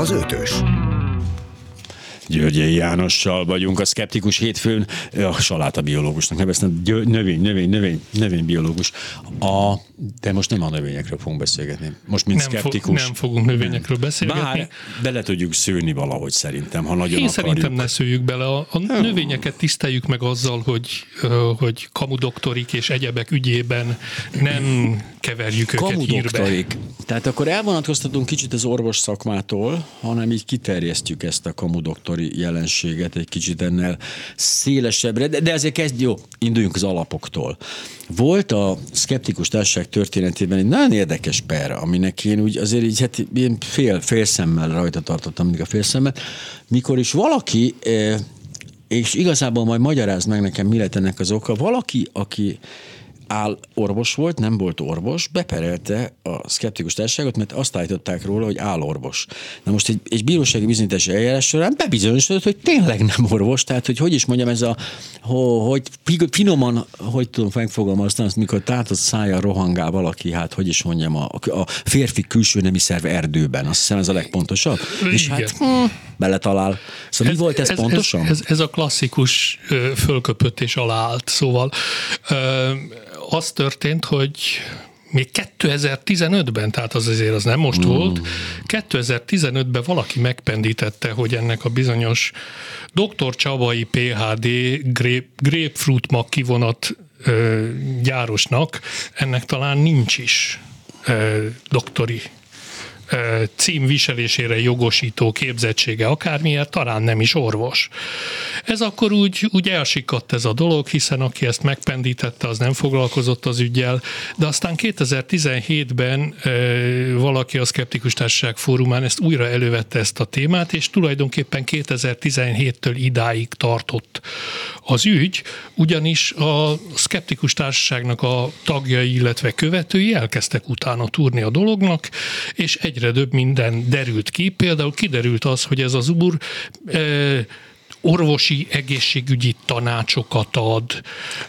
az ötös. Györgyei Jánossal vagyunk, a szkeptikus hétfőn, a saláta biológusnak neveztem, növény, növény, növény, növénybiológus. A, de most nem a növényekről fogunk beszélgetni. Most mint nem szkeptikus. Fog, nem fogunk növényekről beszélgetni. Bár bele tudjuk szőni valahogy szerintem, ha nagyon Én akarjuk. szerintem ne szőjük bele. A, a növényeket tiszteljük meg azzal, hogy, hogy kamudoktorik és egyebek ügyében nem keverjük őket hírbe. Kamudoktorik. Tehát akkor elvonatkoztatunk kicsit az orvos szakmától, hanem így kiterjesztjük ezt a kamudoktori jelenséget egy kicsit ennél szélesebbre, de, de ezért kezd, jó, induljunk az alapoktól. Volt a szkeptikus társaság történetében egy nagyon érdekes per, aminek én úgy azért így hát ilyen fél, fél szemmel rajta tartottam mindig a fél szemmel, mikor is valaki eh, és igazából majd magyaráz meg nekem, mi lett ennek az oka. Valaki, aki áll orvos volt, nem volt orvos, beperelte a szkeptikus társaságot, mert azt állították róla, hogy állorvos. Na most egy, egy bírósági bizonyítási eljárás során bebizonyosodott, hogy tényleg nem orvos, tehát hogy hogy is mondjam, ez a, hogy finoman, hogy tudom megfogalmazni azt, mikor a szája rohangál valaki, hát hogy is mondjam, a, a férfi külső nemi szerv erdőben, azt hiszem ez a legpontosabb. Igen. És hát hm, beletalál. Szóval ez, mi volt ez, ez pontosan? Ez, ez, ez a klasszikus ö, fölköpöttés alá állt, szóval az történt, hogy még 2015-ben, tehát az azért az nem most mm. volt, 2015-ben valaki megpendítette, hogy ennek a bizonyos Dr. Csabai PHD grape, grapefruit mag kivonat ö, gyárosnak, ennek talán nincs is ö, doktori cím viselésére jogosító képzettsége, akármilyen, talán nem is orvos. Ez akkor úgy, úgy elsikadt ez a dolog, hiszen aki ezt megpendítette, az nem foglalkozott az ügyel, de aztán 2017-ben valaki a Szkeptikus Társaság fórumán ezt újra elővette ezt a témát, és tulajdonképpen 2017-től idáig tartott az ügy, ugyanis a Szkeptikus Társaságnak a tagjai, illetve követői elkezdtek utána túrni a dolognak, és egy egyre több minden derült ki. Például kiderült az, hogy ez az e, orvosi egészségügyi tanácsokat ad,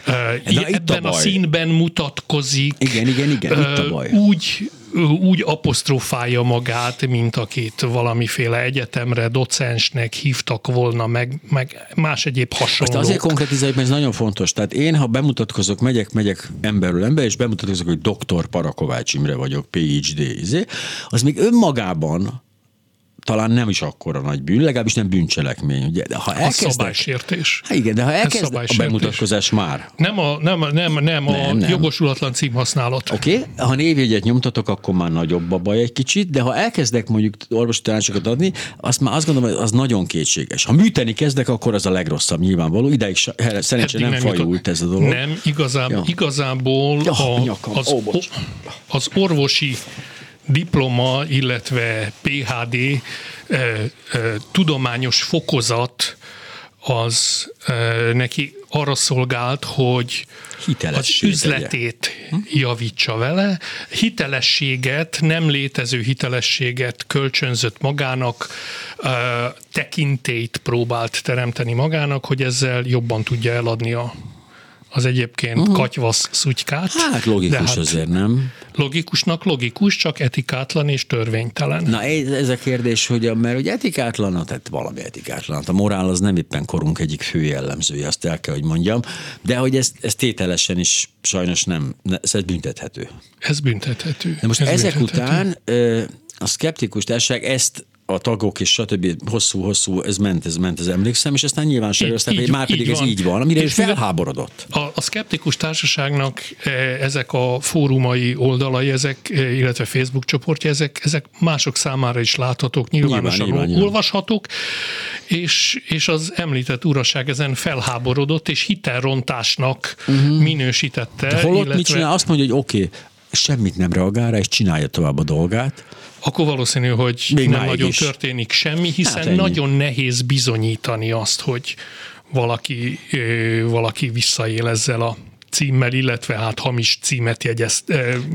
e, ebben a, a színben mutatkozik. Igen, igen, igen, itt a baj. Úgy úgy apostrofálja magát, mint akit valamiféle egyetemre docensnek hívtak volna, meg, meg más egyéb hasonlók. Most azért konkrétizáljuk, mert ez nagyon fontos. Tehát én, ha bemutatkozok, megyek, megyek emberről ember, és bemutatkozok, hogy doktor Parakovács Imre vagyok, PhD, izé, az még önmagában talán nem is akkora nagy bűn, legalábbis nem bűncselekmény. Ugye? De ha elkezdek, a szabálysértés. Hát igen, de ha elkezd a bemutatkozás már. Nem a, nem, nem, nem, nem, a nem. jogosulatlan címhasználat. Oké, okay. ha névjegyet nyomtatok, akkor már nagyobb a baj egy kicsit, de ha elkezdek mondjuk orvosi tanácsokat adni, azt már azt gondolom, hogy az nagyon kétséges. Ha műteni kezdek, akkor az a legrosszabb nyilvánvaló. Ideig szerencsére nem, nem fajult ez a dolog. Nem, igazán, ja. igazából ja, a, az, az orvosi diploma, illetve PhD eh, eh, tudományos fokozat az eh, neki arra szolgált, hogy az üzletét hm? javítsa vele. Hitelességet, nem létező hitelességet kölcsönzött magának, tekintélyt próbált teremteni magának, hogy ezzel jobban tudja eladni a az egyébként uh-huh. katyvasz szutykát. Hát logikus hát azért, nem? Logikusnak logikus, csak etikátlan és törvénytelen. Na ez, a kérdés, hogy mert hogy etikátlan, tehát valami etikátlan. A morál az nem éppen korunk egyik fő jellemzője, azt el kell, hogy mondjam, de hogy ez, ez tételesen is sajnos nem, ez büntethető. Ez büntethető. De most ez ezek büntethető. után a szkeptikus társaság ezt a tagok és stb. hosszú-hosszú, ez ment, ez ment, ez emlékszem, és aztán nyilván sajnálozták, hogy már pedig ez így van, amire is felháborodott. A, a szkeptikus társaságnak ezek a fórumai oldalai, ezek, illetve Facebook csoportja, ezek, ezek mások számára is láthatók, nyilvánosan nyilván, nyilván, olvashatók, és, és az említett uraság ezen felháborodott, és hitelrontásnak uh-huh. minősítette. De holott illetve... mit csinál? Azt mondja, hogy oké, okay, semmit nem reagál rá, és csinálja tovább a dolgát akkor valószínű, hogy Még nem nagyon is. történik semmi, hiszen hát nagyon nehéz bizonyítani azt, hogy valaki, valaki visszaél ezzel a címmel, illetve hát hamis címet jegyez.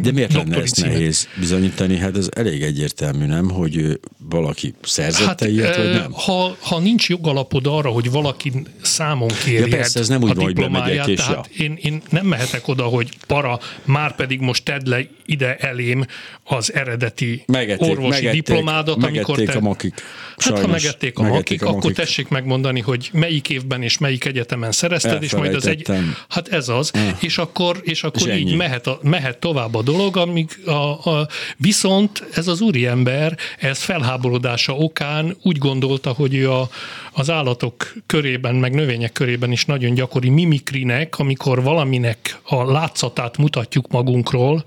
De miért lenne ezt címet. nehéz bizonyítani? Hát ez elég egyértelmű, nem? Hogy valaki szerzette hát, ilyet, vagy nem? Ha, ha nincs jogalapod arra, hogy valaki számon kérje ja, persze, ez nem úgy a diplomáját, és tehát ja. én, én nem mehetek oda, hogy para, már pedig most tedd le ide elém az eredeti megették, orvosi megették, diplomádat, amikor te... a makik. Sajnos, hát ha megették a megették makik, a makik, akkor tessék megmondani, hogy melyik évben és melyik egyetemen szerezted, és majd az egy... Hát ez az, ah. És akkor, és akkor és így mehet, a, mehet tovább a dolog, amíg a, a, viszont ez az úriember, ez felháborodása okán úgy gondolta, hogy ő a, az állatok körében, meg növények körében is nagyon gyakori mimikrinek, amikor valaminek a látszatát mutatjuk magunkról,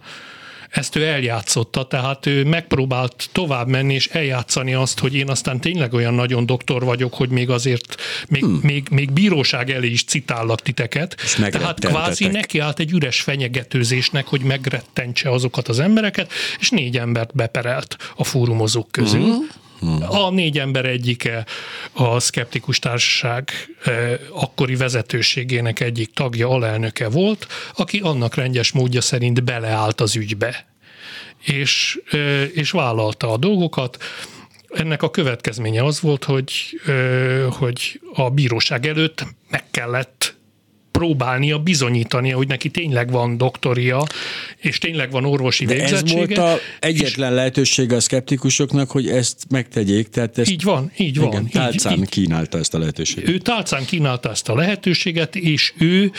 ezt ő eljátszotta, tehát ő megpróbált tovább menni és eljátszani azt, hogy én aztán tényleg olyan nagyon doktor vagyok, hogy még azért, még, hmm. még, még bíróság elé is citállak titeket. Tehát kvázi nekiállt egy üres fenyegetőzésnek, hogy megrettentse azokat az embereket, és négy embert beperelt a fórumozók közül. Hmm. Hmm. A négy ember egyike a Skeptikus Társaság eh, akkori vezetőségének egyik tagja, alelnöke volt, aki annak rendes módja szerint beleállt az ügybe, és, eh, és vállalta a dolgokat. Ennek a következménye az volt, hogy, eh, hogy a bíróság előtt meg kellett próbálnia bizonyítania, hogy neki tényleg van doktoria, és tényleg van orvosi De végzettsége. ez volt a egyetlen lehetősége a szkeptikusoknak, hogy ezt megtegyék. Tehát ezt, így van, így van. Igen, tálcán így, kínálta ezt a lehetőséget. Ő tálcán kínálta ezt a lehetőséget, és ő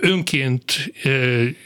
önként,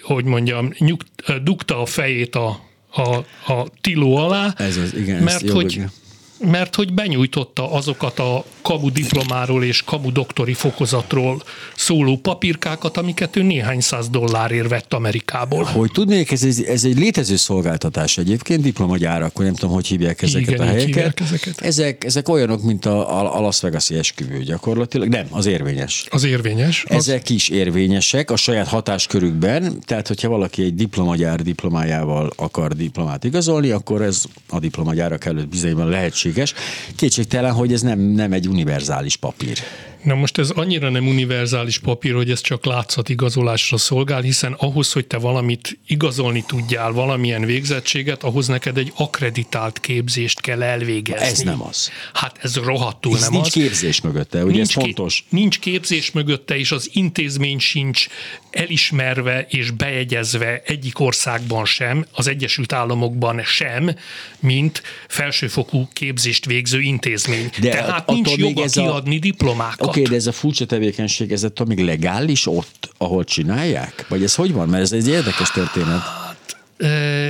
hogy mondjam, nyugt, dugta a fejét a, a, a tiló alá, ez az, igen, mert hogy igen mert hogy benyújtotta azokat a kamu diplomáról és kamu doktori fokozatról szóló papírkákat, amiket ő néhány száz dollárért vett Amerikából. Hogy tudnék, ez egy, ez egy létező szolgáltatás egyébként, diplomagyárak, nem tudom, hogy hívják ezeket Igen, a helyeket. ezeket. Ezek, ezek olyanok, mint a, a Las Vegas-i esküvő gyakorlatilag. Nem, az érvényes. Az érvényes. Az... Ezek is érvényesek a saját hatáskörükben, tehát hogyha valaki egy diplomagyár diplomájával akar diplomát igazolni, akkor ez a diplomagyárak előtt bizonyban lehetséges lehetséges. Kétségtelen, hogy ez nem, nem egy univerzális papír. Na most ez annyira nem univerzális papír, hogy ez csak látszat igazolásra szolgál, hiszen ahhoz, hogy te valamit igazolni tudjál, valamilyen végzettséget, ahhoz neked egy akreditált képzést kell elvégezni. Ez nem az. Hát ez rohadtul ez nem nincs az. Nincs képzés mögötte, ugye nincs ez fontos. Ké- nincs képzés mögötte, és az intézmény sincs elismerve és bejegyezve egyik országban sem, az Egyesült Államokban sem, mint felsőfokú képzést végző intézmény. De Tehát nincs joga kiadni a... diplomákat. Oké, okay, de ez a furcsa tevékenység, ez attól még legális ott, ahol csinálják? Vagy ez hogy van? Mert ez egy érdekes történet.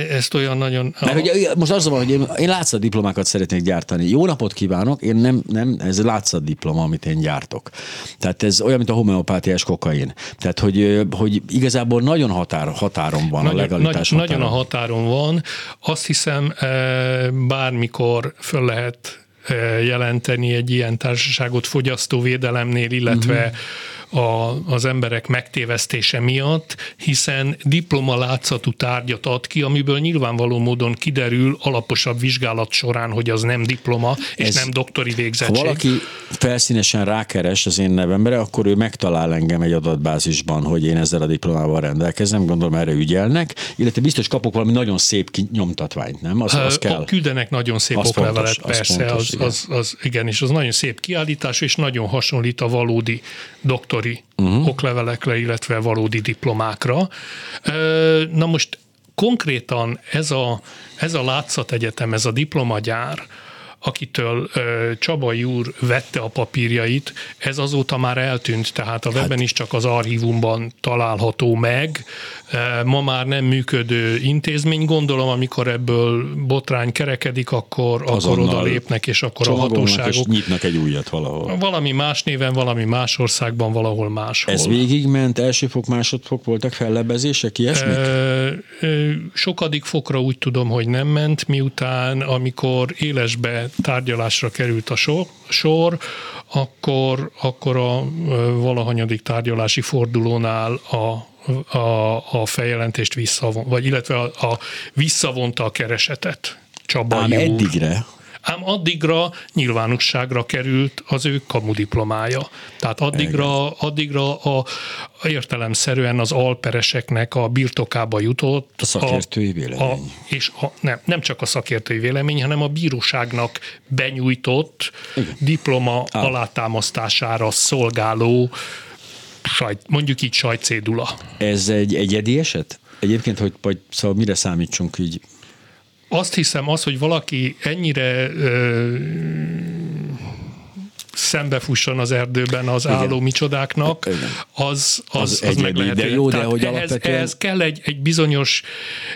Ezt olyan nagyon... Mert ugye, most az van, hogy én, én látszat diplomákat szeretnék gyártani. Jó napot kívánok, én nem, nem ez látszat diploma, amit én gyártok. Tehát ez olyan, mint a homeopátiás kokain. Tehát, hogy, hogy igazából nagyon határ, határon van nagyon, a legalitás nagy, Nagyon a határon van. Azt hiszem, bármikor föl lehet jelenteni egy ilyen társaságot fogyasztóvédelemnél, illetve uh-huh a, az emberek megtévesztése miatt, hiszen diploma látszatú tárgyat ad ki, amiből nyilvánvaló módon kiderül alaposabb vizsgálat során, hogy az nem diploma, és Ez, nem doktori végzettség. Ha valaki felszínesen rákeres az én nevemre, akkor ő megtalál engem egy adatbázisban, hogy én ezzel a diplomával rendelkezem, gondolom erre ügyelnek, illetve biztos kapok valami nagyon szép nyomtatványt, nem? Az, az kell. Küldenek nagyon szép az oklevelet, fontos, persze, az, fontos, az, igen. Az, az, igen, és az nagyon szép kiállítás, és nagyon hasonlít a valódi doktor doktori uh-huh. oklevelekre, illetve valódi diplomákra. Na most konkrétan ez a, ez a látszat egyetem, ez a diplomagyár, akitől Csabai úr vette a papírjait, ez azóta már eltűnt, tehát a webben hát. is csak az archívumban található meg. Ma már nem működő intézmény, gondolom, amikor ebből botrány kerekedik, akkor, akkor oda lépnek, és akkor a hatóságok... És nyitnak egy újat valahol. Valami más néven, valami más országban, valahol máshol. Ez végigment, elsőfok, másodfok voltak fellebezések, ilyesmik? Sokadik fokra úgy tudom, hogy nem ment, miután amikor élesbe tárgyalásra került a sor, sor akkor, akkor a valahanyadik tárgyalási fordulónál a a, a feljelentést visszavon, vagy illetve a, a visszavonta a keresetet. Csaba Ám eddigre. Ám addigra nyilvánosságra került az ő kamudiplomája. Tehát addigra, addigra a, értelemszerűen az alpereseknek a birtokába jutott. A szakértői vélemény. A, és a, nem, nem csak a szakértői vélemény, hanem a bíróságnak benyújtott Igen. diploma Á. alátámasztására szolgáló sajt, mondjuk így sajtcédula. Ez egy egyedi eset? Egyébként, hogy vagy, szóval mire számítsunk így? Azt hiszem, az, hogy valaki ennyire ö, szembefusson az erdőben az Igen. álló micsodáknak, az, az, az, az meg lehet. De jó, de hogy ehhez, alapvetően... ehhez kell egy, egy bizonyos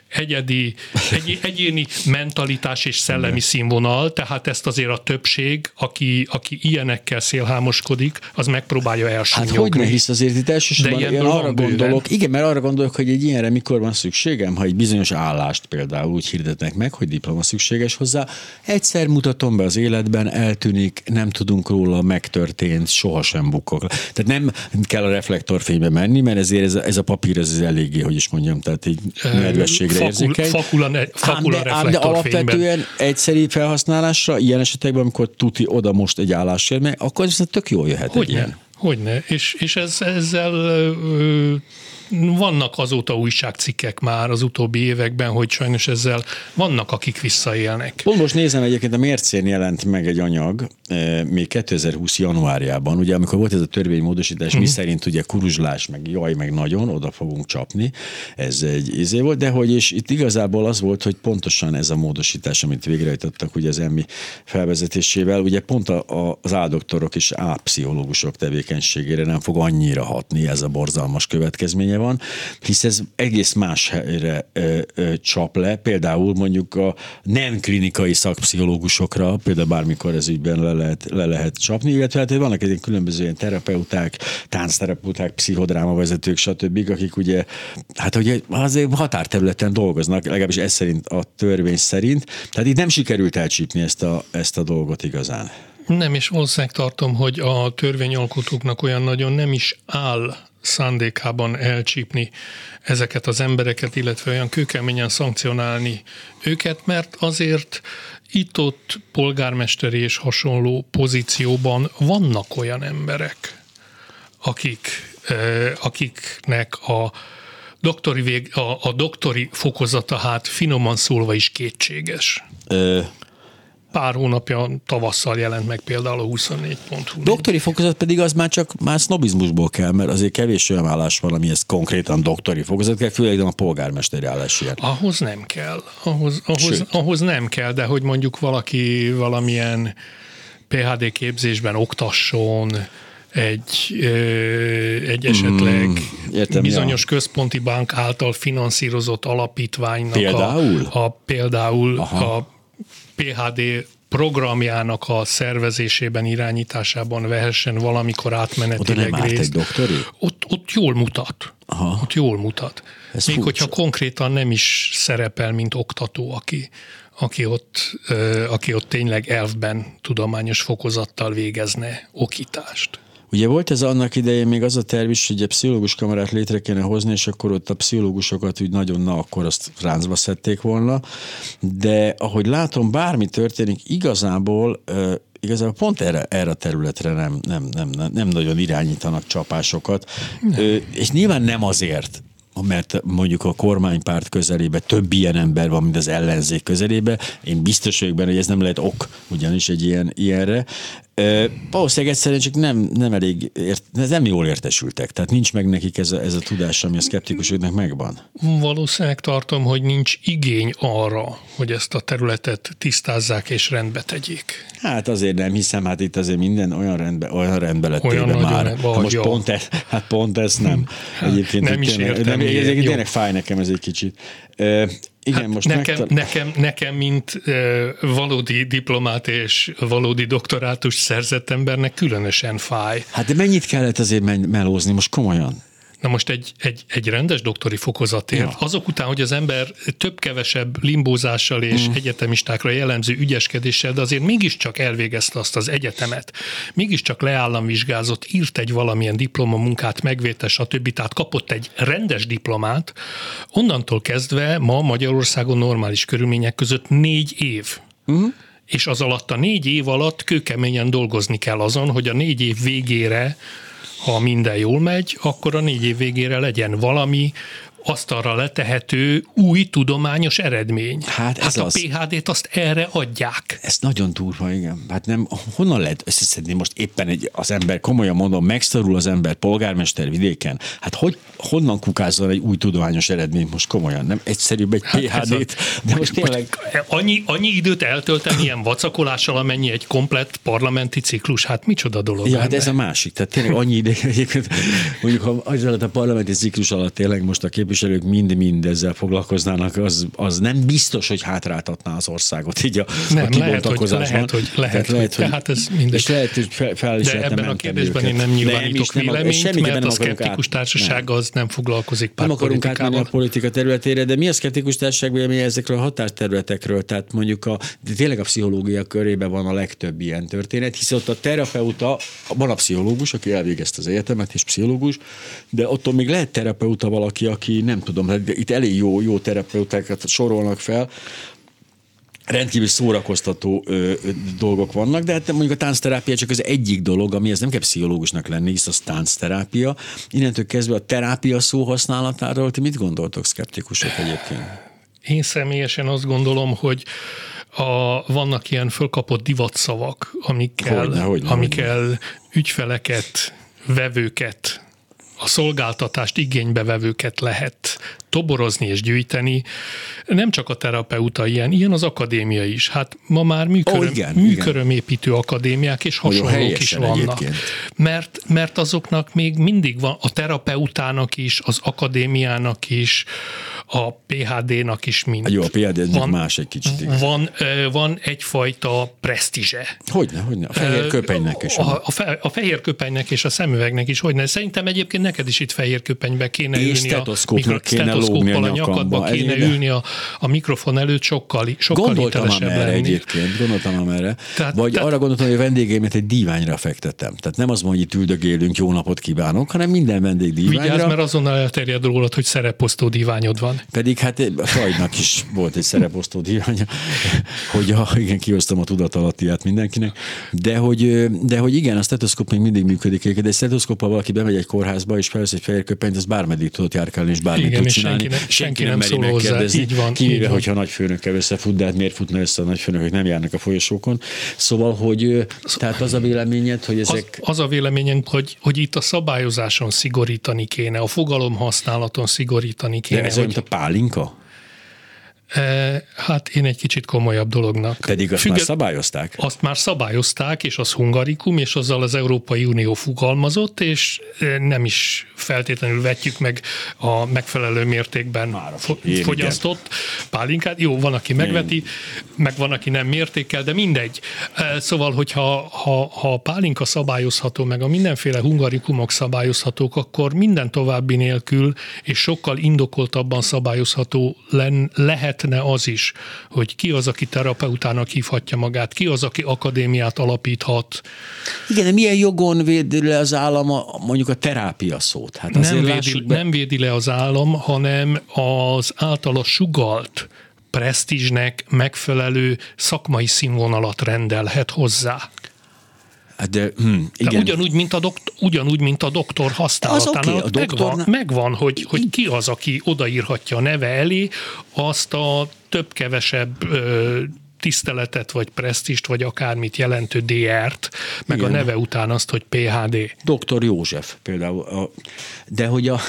egyedi, egy, egyéni mentalitás és szellemi Igen. színvonal, tehát ezt azért a többség, aki, aki ilyenekkel szélhámoskodik, az megpróbálja elsúnyogni. Hát hogy ne hisz azért itt elsősorban én arra gondolok, igen, mert arra gondolok, hogy egy ilyenre mikor van szükségem, ha egy bizonyos állást például úgy hirdetnek meg, hogy diploma szükséges hozzá, egyszer mutatom be az életben, eltűnik, nem tudunk róla róla megtörtént, sohasem bukok. Tehát nem kell a reflektorfénybe menni, mert ezért ez a, ez a papír ez, ez eléggé, hogy is mondjam, tehát így nedvességre Fakul, érzékeny. Fakul a, fakul ám, de, ám de alapvetően egyszerű felhasználásra, ilyen esetekben, amikor tuti oda most egy állásért, meg, akkor ez tök jól jöhet Hogyne? egy ilyen. Hogyne, és, és ez, ezzel ö, vannak azóta újságcikkek már az utóbbi években, hogy sajnos ezzel vannak, akik visszaélnek. Pont most nézem egyébként, a mércén jelent meg egy anyag, eh, még 2020 januárjában, ugye amikor volt ez a törvénymódosítás, uh-huh. mi mhm. szerint ugye kuruzslás, meg jaj, meg nagyon, oda fogunk csapni, ez egy izé volt, de hogy és itt igazából az volt, hogy pontosan ez a módosítás, amit végrehajtottak ugye az emmi felvezetésével, ugye pont a, a, az áldoktorok és ápszichológusok tevékenységére nem fog annyira hatni ez a borzalmas következménye van, hisz ez egész más helyre ö, ö, csap le, például mondjuk a nem klinikai szakpszichológusokra, például bármikor ez ügyben le lehet, le lehet csapni, illetve hát vannak egy különböző ilyen terapeuták, táncterapeuták, pszichodrámavezetők, stb., akik ugye, hát ugye azért határterületen dolgoznak, legalábbis ez szerint a törvény szerint, tehát itt nem sikerült elcsípni ezt a, ezt a dolgot igazán. Nem, és valószínűleg tartom, hogy a törvényalkotóknak olyan nagyon nem is áll szándékában elcsípni ezeket az embereket, illetve olyan kőkeményen szankcionálni őket, mert azért itt-ott polgármesteri és hasonló pozícióban vannak olyan emberek, akik, akiknek a doktori, vég, a, a doktori fokozata hát finoman szólva is kétséges. Ö, pár hónapja tavasszal jelent meg például a 24.hu. Doktori fokozat pedig az már csak már sznobizmusból kell, mert azért kevés olyan állás van, ami ez konkrétan doktori fokozat kell, főleg a polgármesteri állás ilyen. Ahhoz nem kell. Ahhoz, ahhoz, ahhoz nem kell, de hogy mondjuk valaki valamilyen PHD képzésben oktasson, egy, egy esetleg mm, értem, bizonyos ja. központi bank által finanszírozott alapítványnak például? a, a például Aha. a PHD programjának a szervezésében, irányításában vehessen valamikor átmenetileg Oda nem részt. egy doktori? Ott, ott jól mutat. Aha. Ott jól mutat. Ez Még furcsa. hogyha konkrétan nem is szerepel, mint oktató, aki, aki, ott, aki ott tényleg elfben tudományos fokozattal végezne okítást. Ugye volt ez annak idején még az a terv is, hogy egy pszichológus kamerát létre kéne hozni, és akkor ott a pszichológusokat úgy nagyon, na akkor azt ráncba szedték volna, de ahogy látom, bármi történik, igazából igazából pont erre, erre a területre nem, nem, nem, nem, nem nagyon irányítanak csapásokat, nem. és nyilván nem azért, mert mondjuk a kormánypárt közelébe több ilyen ember van, mint az ellenzék közelébe. Én biztos vagyok benne, hogy ez nem lehet ok ugyanis egy ilyen, ilyenre. Valószínűleg egyszerűen csak nem, nem elég, ért, nem jól értesültek, tehát nincs meg nekik ez a, ez a tudás, ami a szkeptikusoknak megvan. Valószínűleg tartom, hogy nincs igény arra, hogy ezt a területet tisztázzák és rendbe tegyék. Hát azért nem hiszem, hát itt azért minden olyan rendbe, olyan rendbe lett olyan már. Hát most pont ez, hát pont ez nem. Hát, Egyébként nem is tényleg, értem. Nem, ez tényleg fáj nekem ez egy kicsit. Igen, hát most nekem, megtal- nekem, nekem, mint uh, valódi diplomát és valódi doktorátus szerzett embernek különösen fáj. Hát de mennyit kellett azért melózni, most komolyan? Na most egy, egy, egy rendes doktori fokozatért, ja. azok után, hogy az ember több-kevesebb limbózással és mm. egyetemistákra jellemző ügyeskedéssel, de azért mégiscsak elvégezte azt az egyetemet, mégiscsak leállamvizsgázott, írt egy valamilyen diplomamunkát, megvéte, stb. Tehát kapott egy rendes diplomát, onnantól kezdve ma Magyarországon normális körülmények között négy év. Mm és az alatt a négy év alatt kőkeményen dolgozni kell azon, hogy a négy év végére ha minden jól megy, akkor a négy év végére legyen valami, asztalra letehető új tudományos eredmény. Hát, ez hát a az. PHD-t azt erre adják. Ez nagyon durva, igen. Hát nem, honnan lehet összeszedni most éppen egy, az ember, komolyan mondom, megszorul az ember polgármester vidéken. Hát hogy, honnan kukázzon egy új tudományos eredményt most komolyan? Nem egyszerűbb egy hát PHD-t, de most tényleg... Annyi, annyi időt eltölteni ilyen vacakolással, amennyi egy komplett parlamenti ciklus, hát micsoda dolog. Ja, hát ez a másik. Tehát tényleg annyi ide, mondjuk ha az alatt a parlamenti ciklus alatt tényleg most a kép képviselők mind-mind ezzel foglalkoznának, az, az nem biztos, hogy hátráltatná az országot így a, nem, a kibontakozásban. Lehet, hogy lehet, hogy, lehet, hogy, tehát ez mindegy. És lehet, hogy fel, fel is De ebben a kérdésben őket. én nem nyilvánítok nem, véleményt, nem, mert a szkeptikus át, társaság nem. az nem foglalkozik Nem akarunk átmenni a politika területére, de mi a szkeptikus társaság véleménye ezekről a határterületekről? Tehát mondjuk a, de tényleg a pszichológia körében van a legtöbb ilyen történet, hisz ott a terapeuta, van a pszichológus, aki elvégezte az egyetemet, és pszichológus, de ott még lehet terapeuta valaki, aki nem tudom, hát itt elég jó, jó terapeutákat sorolnak fel, rendkívül szórakoztató ö, ö, dolgok vannak, de hát mondjuk a táncterápia csak az egyik dolog, ami ez nem kell pszichológusnak lenni, hisz az táncterápia. Innentől kezdve a terápia szó használatáról ti mit gondoltok, szkeptikusok egyébként? Én személyesen azt gondolom, hogy a, vannak ilyen fölkapott divatszavak, amikkel, hogyne, hogyne, amikkel hogyne. ügyfeleket, vevőket a szolgáltatást igénybevevőket lehet toborozni és gyűjteni. Nem csak a terapeuta ilyen, ilyen az akadémia is. Hát ma már műköröm, oh, igen, műkörömépítő igen. akadémiák és hasonlók is vannak. Mert, mert azoknak még mindig van, a terapeutának is, az akadémiának is, a PHD-nak is mind. Jó, a PHD van, más egy kicsit. Igen. Van, van egyfajta presztízse. Hogyne, hogyne. A fehér köpenynek is. A, a, fe, a fehér köpenynek és a szemüvegnek is, hogyne. Szerintem egyébként neked is itt fehér köpenybe kéne és ülni. A, kéne lógni a, a nyakadba kéne Egyébként. ülni a, a mikrofon előtt, sokkal, sokkal Gondoltam ám erre lenni. egyébként, gondoltam erre. Tehát, Vagy tehát, arra gondoltam, hogy a vendégeimet egy díványra fektettem. Tehát nem az mondja, hogy itt üldögélünk, jó napot kívánok, hanem minden vendég díványra. Vigyázz, mert azonnal elterjed rólad, hogy szereposztó díványod van. Pedig hát a Freudnak is volt egy szereposztó diványa, hogy a, igen, kihoztam a tudatalattiát mindenkinek, de hogy, de hogy igen, a stetoszkóp még mindig működik, de egy stetoszkóppal valaki bemegy egy kórházba, és felvesz egy fehér köpenyt, az bármeddig tudott járkálni, és bármit igen, tud csinálni. Senki, ne, senki, nem, nem szól hozzá. Így van. Kivéve, hogyha a nagyfőnökkel összefut, de hát miért futna össze a nagyfőnök, nem járnak a folyosókon. Szóval, hogy tehát az a véleményed, hogy ezek... Az, az a véleményem, hogy, hogy itt a szabályozáson szigorítani kéne, a fogalom használaton szigorítani kéne. De ez hogy... olyan, mint a pálinka? E, hát én egy kicsit komolyabb dolognak. Pedig azt Függet, már szabályozták? Azt már szabályozták, és az hungarikum, és azzal az Európai Unió fogalmazott, és e, nem is feltétlenül vetjük meg a megfelelő mértékben már fo- fogyasztott igen. pálinkát. Jó, van, aki megveti, én. meg van, aki nem mértékkel, de mindegy. E, szóval, hogyha ha, ha a pálinka szabályozható, meg a mindenféle hungarikumok szabályozhatók, akkor minden további nélkül, és sokkal indokoltabban szabályozható len, lehet lehetne az is, hogy ki az, aki terapeutának hívhatja magát, ki az, aki akadémiát alapíthat. Igen, de milyen jogon védi le az állam a, mondjuk a terápia szót? Hát nem, védi, be... nem védi le az állam, hanem az általa sugalt presztízsnek megfelelő szakmai színvonalat rendelhet hozzá. Hát de, hm, igen. De ugyanúgy, mint a, dokt, ugyanúgy, mint a doktor használatánál. Okay, a doktor... megvan, megvan hogy, hogy ki az, aki odaírhatja a neve elé azt a több-kevesebb tiszteletet, vagy presztist, vagy akármit jelentő DR-t, meg Igen. a neve után azt, hogy PHD. Dr. József például. A, de hogy a,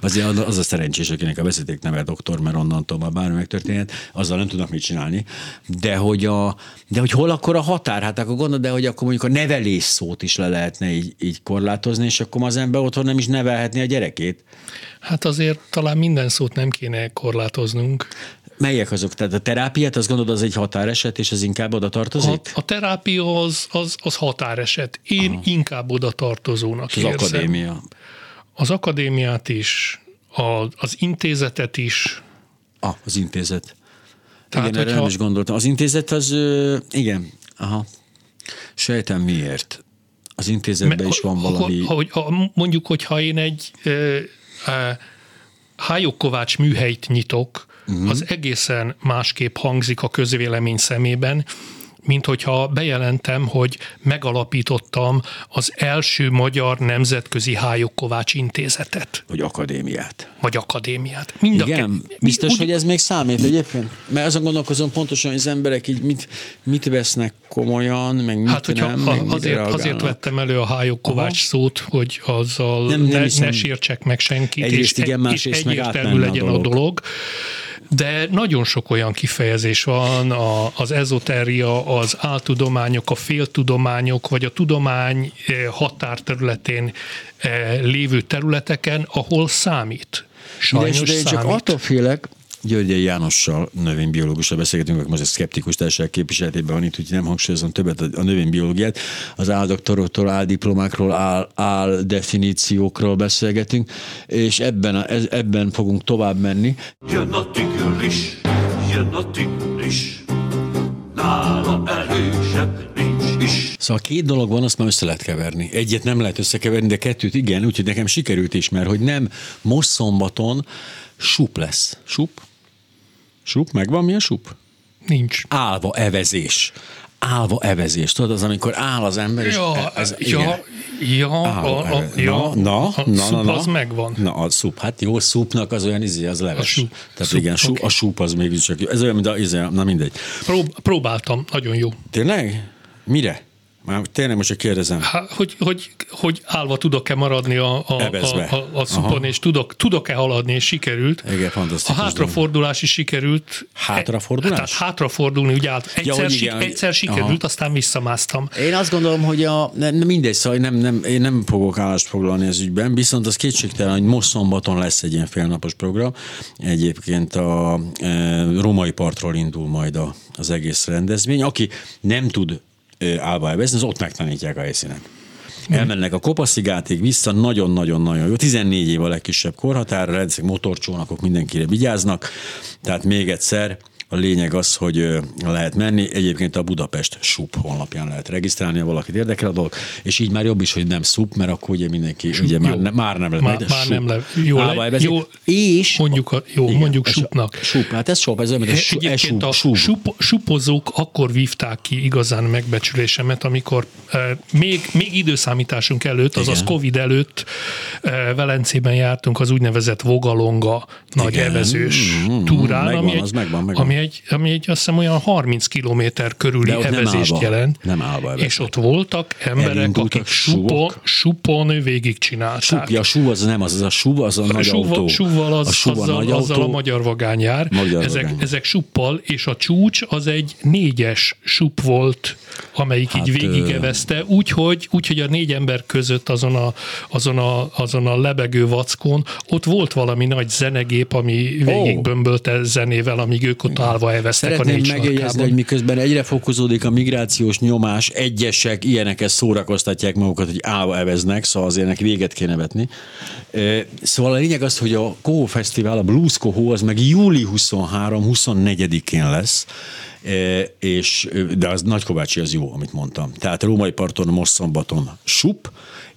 azért az a szerencsés, akinek a veszeték neve doktor, mert onnantól már bármi megtörténhet, azzal nem tudnak mit csinálni. De hogy, a, de hogy hol akkor a határ? Hát akkor gondolod, de hogy akkor mondjuk a nevelés szót is le lehetne így, így korlátozni, és akkor az ember otthon nem is nevelhetni a gyerekét. Hát azért talán minden szót nem kéne korlátoznunk. Melyek azok? Tehát a terápiát, azt gondolod, az egy határeset, és ez inkább oda tartozik? A, a terápia az, az, az határeset. Én Aha. inkább oda tartozónak Az érzem. akadémia. Az akadémiát is, a, az intézetet is. Ah, az intézet. Tehát, igen, erre nem is gondoltam. Az intézet az, igen, aha. Sejtem miért. Az intézetben is van valami... Hogy, hogy, mondjuk, hogyha én egy e, e, Hájok Kovács műhelyt nyitok, uh-huh. az egészen másképp hangzik a közvélemény szemében, mint hogyha bejelentem, hogy megalapítottam az első magyar nemzetközi Hályok Kovács intézetet. Vagy akadémiát. Vagy akadémiát. Mind Igen, ke- biztos, úgy... hogy ez még számít egyébként? Mert azon gondolkozom pontosan, hogy az emberek így mit, mit vesznek komolyan, meg mit hát, hogyha, nem, meg azért, azért vettem elő a Hályok Kovács Aha. szót, hogy azzal nem, nem ne, ne sértsek meg senkit, Egyrészt és, igen, és egyértelmű legyen a dolog. A dolog de nagyon sok olyan kifejezés van, a, az ezoteria, az áltudományok, a féltudományok, vagy a tudomány eh, határterületén eh, lévő területeken, ahol számít. Sajnos de én csak attól félek, Györgyi Jánossal, növénybiológussal beszélgetünk, aki most a szkeptikus társaság képviseletében van itt, úgyhogy nem hangsúlyozom többet a növénybiológiát. Az áldoktoroktól, áldiplomákról, áll, áll definíciókról beszélgetünk, és ebben, a, ebben fogunk tovább menni. Jön a tigris, jön a tigris, nála erősebb nincs is. Szóval két dolog van, azt már össze lehet keverni. Egyet nem lehet összekeverni, de kettőt igen, úgyhogy nekem sikerült is, mert hogy nem most szombaton sup lesz. Sup? Sup? Megvan mi a sup? Nincs. Álva evezés. Álva evezés. Tudod, az, amikor áll az ember, és ja, e- ez, ja, igen. ja, a, a, ja, na, a na, szup na, az megvan. Na, a szup, hát jó, szupnak az olyan izé, az leves. A sup. Tehát szup, igen, okay. a sup az még csak jó. Ez olyan, mint a izé, na mindegy. Prób- próbáltam, nagyon jó. Tényleg? Mire? Már tényleg most csak kérdezem. Há, hogy, hogy, hogy állva tudok-e maradni a, a, a, a, a szupon, Aha. és tudok, tudok-e haladni, és sikerült. Igen, fantasztikus. A hátrafordulás is sikerült. Hátrafordulás? Tehát hátrafordulni, ugye át, egyszer, ja, si, igen, egyszer sikerült, Aha. aztán visszamásztam. Én azt gondolom, hogy a, nem, mindegy, szóval nem, nem, én nem fogok állást foglalni az ügyben, viszont az kétségtelen, hogy most szombaton lesz egy ilyen félnapos program. Egyébként a e, római partról indul majd a, az egész rendezvény. Aki nem tud állva elvezni, az ott megtanítják a helyszínen. Elmennek a Kopaszigátig, vissza nagyon-nagyon-nagyon jó. 14 év a legkisebb korhatár, rendszerek motorcsónakok mindenkire vigyáznak. Tehát még egyszer, a lényeg az, hogy lehet menni. Egyébként a Budapest SUP honlapján lehet regisztrálni, ha valakit érdekel a dolog, és így már jobb is, hogy nem SUP, mert akkor ugye mindenki SUP, ugye már, ne, már nem lehet. Már, már nem lehet. Jó, le, jó, és mondjuk, a, jó, igen, mondjuk SUP-nak. SUP, hát ez SUP, ez olyan, mint a, Egyébként a sup, sup, supozók akkor vívták ki igazán megbecsülésemet, amikor eh, még, még időszámításunk előtt, azaz igen. Covid előtt eh, Velencében jártunk az úgynevezett Vogalonga nagy igen. evezős mm, mm, túrán, megvan, ami, egy, megvan, megvan. ami egy, ami egy azt hiszem olyan 30 kilométer körüli evezést nem jelent. Nem állva És ott voltak emberek, akik supon, supon végigcsinálták. Sup, ja, sú az nem az, az a sú, az a nagy súva, autó. Súval az, a súva azzal, nagy azzal autó. a magyar vagány jár. Magyar ezek, vagány. ezek suppal, és a csúcs az egy négyes sup volt, amelyik hát, így végigevezte, úgyhogy, úgyhogy a négy ember között azon a, azon, a, azon a lebegő vackon ott volt valami nagy zenegép, ami végigbömbölte zenével, amíg ők ott állva eveztek Szeretném a négy megjegyezni, hogy miközben egyre fokozódik a migrációs nyomás, egyesek ilyeneket szórakoztatják magukat, hogy állva eveznek, szóval azért ennek véget kéne vetni. Szóval a lényeg az, hogy a Kohó Fesztivál, a Blues Kohó, az meg júli 23-24-én lesz, és, de az Nagykovácsi az jó, amit mondtam. Tehát Római parton most szombaton sup,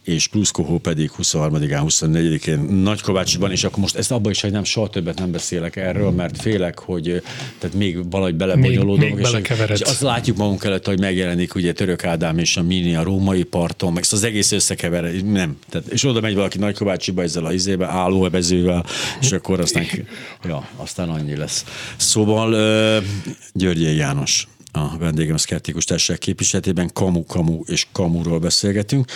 és Pluszkohó pedig 23-án, 24-én Nagykovácsban, és akkor most ezt abban is, hogy nem soha többet nem beszélek erről, mert félek, hogy tehát még valahogy belebonyolódom. Még, még és, és azt látjuk magunk előtt, hogy megjelenik ugye Török Ádám és a Mini a római parton, meg az egész összekever, nem. Tehát, és oda megy valaki Nagykovácsiba ezzel a izébe, állóebezővel, és akkor aztán, ja, aztán annyi lesz. Szóval Györgyi János a vendégem a Szkeptikus Társaság képviseletében Kamu, Kamu és Kamuról beszélgetünk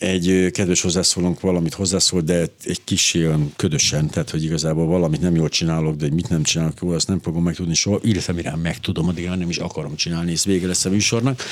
egy kedves hozzászólónk valamit hozzászól, de egy kis olyan ködösen, tehát hogy igazából valamit nem jól csinálok, de mit nem csinálok jól, azt nem fogom megtudni soha, illetve mire meg tudom, addig nem is akarom csinálni, és vége lesz a műsornak.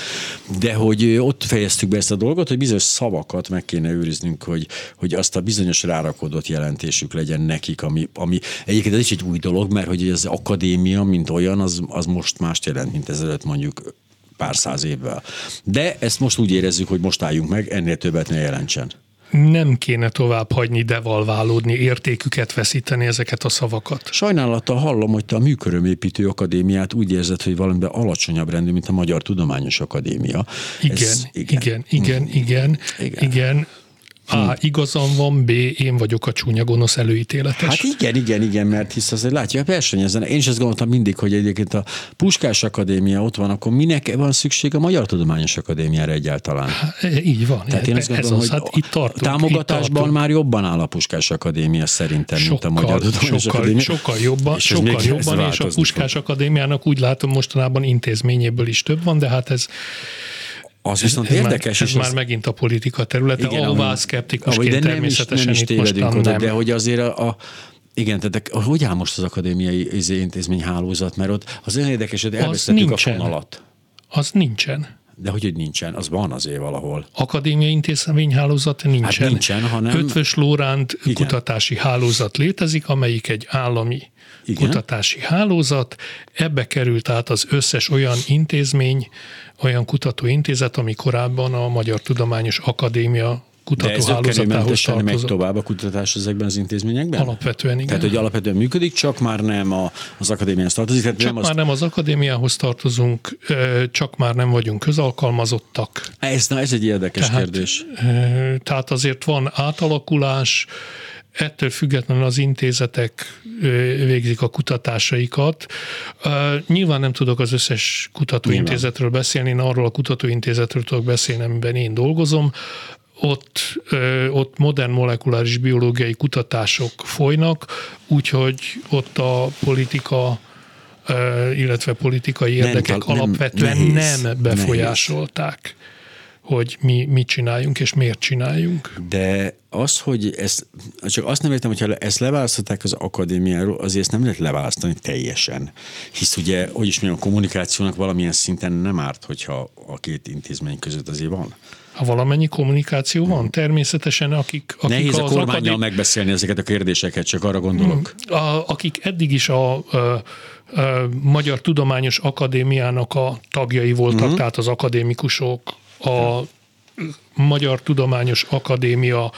De hogy ott fejeztük be ezt a dolgot, hogy bizonyos szavakat meg kéne őriznünk, hogy, hogy azt a bizonyos rárakodott jelentésük legyen nekik, ami, ami egyébként ez is egy új dolog, mert hogy az akadémia, mint olyan, az, az most mást jelent, mint ezelőtt mondjuk pár száz évvel. De ezt most úgy érezzük, hogy most álljunk meg, ennél többet ne jelentsen nem kéne tovább hagyni devalválódni, értéküket veszíteni ezeket a szavakat. Sajnálattal hallom, hogy te a Műkörömépítő Akadémiát úgy érzed, hogy valamiben alacsonyabb rendű, mint a Magyar Tudományos Akadémia. Igen, Ez, igen, igen, igen, igen, igen, igen. A. Igazam van, B. Én vagyok a csúnya gonosz előítéletes. Hát igen, igen, igen, mert hisz azért látja, versenyezen. Én is azt gondoltam mindig, hogy egyébként a Puskás Akadémia ott van, akkor minek van szükség a Magyar Tudományos Akadémiára egyáltalán? Hát, így van. Tehát én azt gondolom, hogy hát itt tartunk, támogatásban itt tartunk. már jobban áll a Puskás Akadémia szerintem, sokkal, mint a Magyar Tudományos sokkal, Akadémia. Sokkal jobban, és sokkal jobban és a Puskás fog. Akadémiának úgy látom mostanában intézményéből is több van, de hát ez az viszont ez érdekes. Már, ez már az... megint a politika területe, igen, ahová szkeptikusként de nem is, nem is most oda, De hogy azért a, a igen, tehát hogy áll most az akadémiai izé, intézmény hálózat, mert ott az olyan érdekes, hogy elvesztettük a fonalat. Az nincsen. De hogy, hogy nincsen, az van azért valahol. Akadémiai intézményhálózat nincsen. Hát nincsen, hanem... Ötvös Lóránt Igen. kutatási hálózat létezik, amelyik egy állami Igen. kutatási hálózat. Ebbe került át az összes olyan intézmény, olyan kutatóintézet, ami korábban a Magyar Tudományos Akadémia kutatóhálózatához tartozott. megy tovább a kutatás ezekben az intézményekben? Alapvetően igen. Tehát, hogy alapvetően működik, csak már nem a, az akadémiához tartozik? Tehát csak nem már az... nem az akadémiához tartozunk, csak már nem vagyunk közalkalmazottak. Ez, na, ez egy érdekes tehát, kérdés. Tehát azért van átalakulás, ettől függetlenül az intézetek végzik a kutatásaikat. Nyilván nem tudok az összes kutatóintézetről beszélni, én arról a kutatóintézetről tudok beszélni, amiben én dolgozom ott, ott modern molekuláris biológiai kutatások folynak, úgyhogy ott a politika illetve politikai érdekek nem, alapvetően nem, nehéz, nem befolyásolták. Nehéz hogy mi mit csináljunk és miért csináljunk. De az, hogy ezt, csak azt nem értem, hogyha ezt leválasztották az akadémiáról, azért ezt nem lehet leválasztani teljesen. Hisz ugye, hogy is mondjam, a kommunikációnak valamilyen szinten nem árt, hogyha a két intézmény között azért van. Ha valamennyi kommunikáció van, természetesen akik... akik Nehéz a kormányjal akadé... megbeszélni ezeket a kérdéseket, csak arra gondolok. Hmm. A, akik eddig is a, a, a Magyar Tudományos Akadémiának a tagjai voltak, uh-huh. tehát az akadémikusok, a Magyar Tudományos Akadémia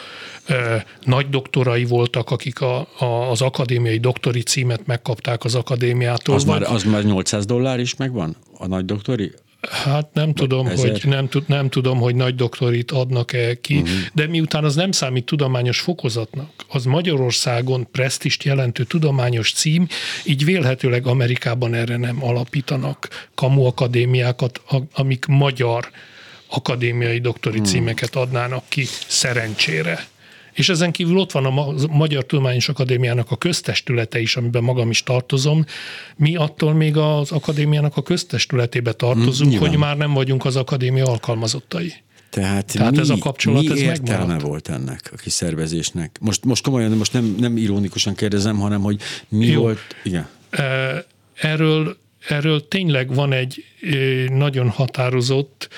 eh, nagy doktorai voltak, akik a, a, az akadémiai doktori címet megkapták az akadémiától. Az, már, az már 800 dollár is megvan? A nagy doktori? Hát nem tudom, hogy nem, nem tudom, hogy nagy doktorit adnak-e ki, uh-huh. de miután az nem számít tudományos fokozatnak, az Magyarországon presztist jelentő tudományos cím, így vélhetőleg Amerikában erre nem alapítanak kamu akadémiákat, amik magyar akadémiai doktori hmm. címeket adnának ki szerencsére. És ezen kívül ott van a Magyar Tudományos Akadémiának a köztestülete is, amiben magam is tartozom. Mi attól még az akadémiának a köztestületébe tartozunk, hmm, hogy már nem vagyunk az akadémia alkalmazottai. Tehát, Tehát mi, ez a kapcsolat mi ez értelme megmaradt? volt ennek a kiszervezésnek? Most, most komolyan, most nem, nem ironikusan kérdezem, hanem hogy mi Jó. volt... Igen. Erről, erről tényleg van egy nagyon határozott